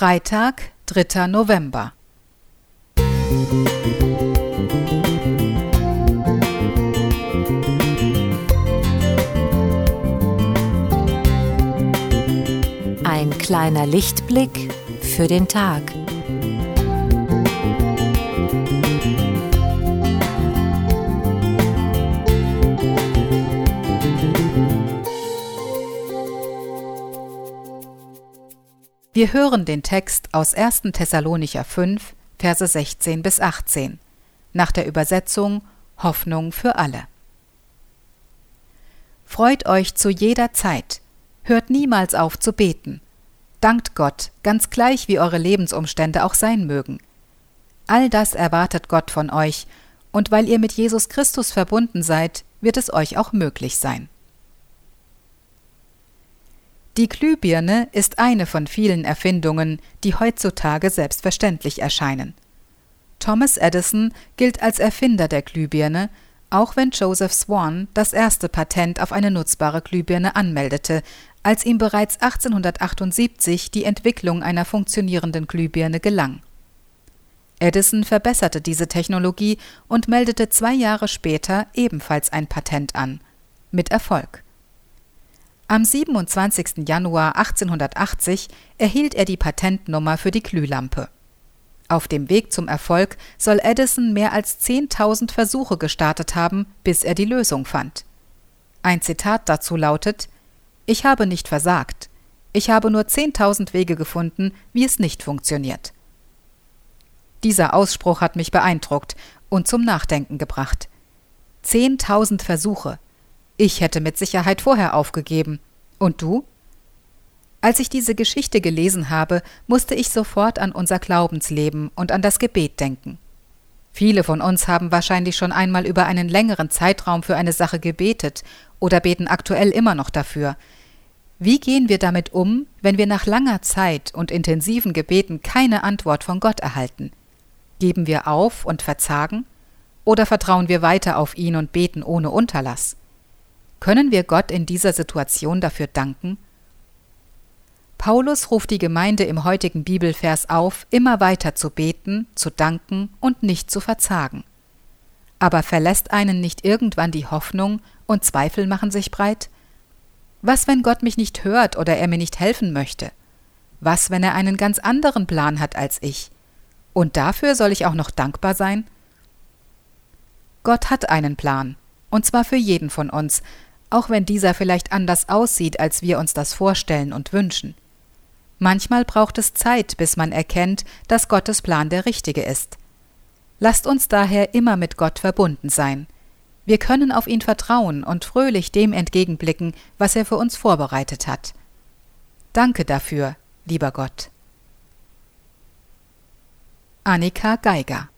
Freitag, 3. November. Ein kleiner Lichtblick für den Tag. Wir hören den Text aus 1. Thessalonicher 5, Verse 16 bis 18, nach der Übersetzung Hoffnung für alle. Freut euch zu jeder Zeit, hört niemals auf zu beten. Dankt Gott, ganz gleich wie eure Lebensumstände auch sein mögen. All das erwartet Gott von euch, und weil ihr mit Jesus Christus verbunden seid, wird es euch auch möglich sein. Die Glühbirne ist eine von vielen Erfindungen, die heutzutage selbstverständlich erscheinen. Thomas Edison gilt als Erfinder der Glühbirne, auch wenn Joseph Swan das erste Patent auf eine nutzbare Glühbirne anmeldete, als ihm bereits 1878 die Entwicklung einer funktionierenden Glühbirne gelang. Edison verbesserte diese Technologie und meldete zwei Jahre später ebenfalls ein Patent an. Mit Erfolg. Am 27. Januar 1880 erhielt er die Patentnummer für die Glühlampe. Auf dem Weg zum Erfolg soll Edison mehr als 10.000 Versuche gestartet haben, bis er die Lösung fand. Ein Zitat dazu lautet: Ich habe nicht versagt. Ich habe nur 10.000 Wege gefunden, wie es nicht funktioniert. Dieser Ausspruch hat mich beeindruckt und zum Nachdenken gebracht. 10.000 Versuche, ich hätte mit Sicherheit vorher aufgegeben. Und du? Als ich diese Geschichte gelesen habe, musste ich sofort an unser Glaubensleben und an das Gebet denken. Viele von uns haben wahrscheinlich schon einmal über einen längeren Zeitraum für eine Sache gebetet oder beten aktuell immer noch dafür. Wie gehen wir damit um, wenn wir nach langer Zeit und intensiven Gebeten keine Antwort von Gott erhalten? Geben wir auf und verzagen? Oder vertrauen wir weiter auf ihn und beten ohne Unterlass? Können wir Gott in dieser Situation dafür danken? Paulus ruft die Gemeinde im heutigen Bibelvers auf, immer weiter zu beten, zu danken und nicht zu verzagen. Aber verlässt einen nicht irgendwann die Hoffnung und Zweifel machen sich breit? Was, wenn Gott mich nicht hört oder er mir nicht helfen möchte? Was, wenn er einen ganz anderen Plan hat als ich? Und dafür soll ich auch noch dankbar sein? Gott hat einen Plan, und zwar für jeden von uns, auch wenn dieser vielleicht anders aussieht, als wir uns das vorstellen und wünschen. Manchmal braucht es Zeit, bis man erkennt, dass Gottes Plan der richtige ist. Lasst uns daher immer mit Gott verbunden sein. Wir können auf ihn vertrauen und fröhlich dem entgegenblicken, was er für uns vorbereitet hat. Danke dafür, lieber Gott. Annika Geiger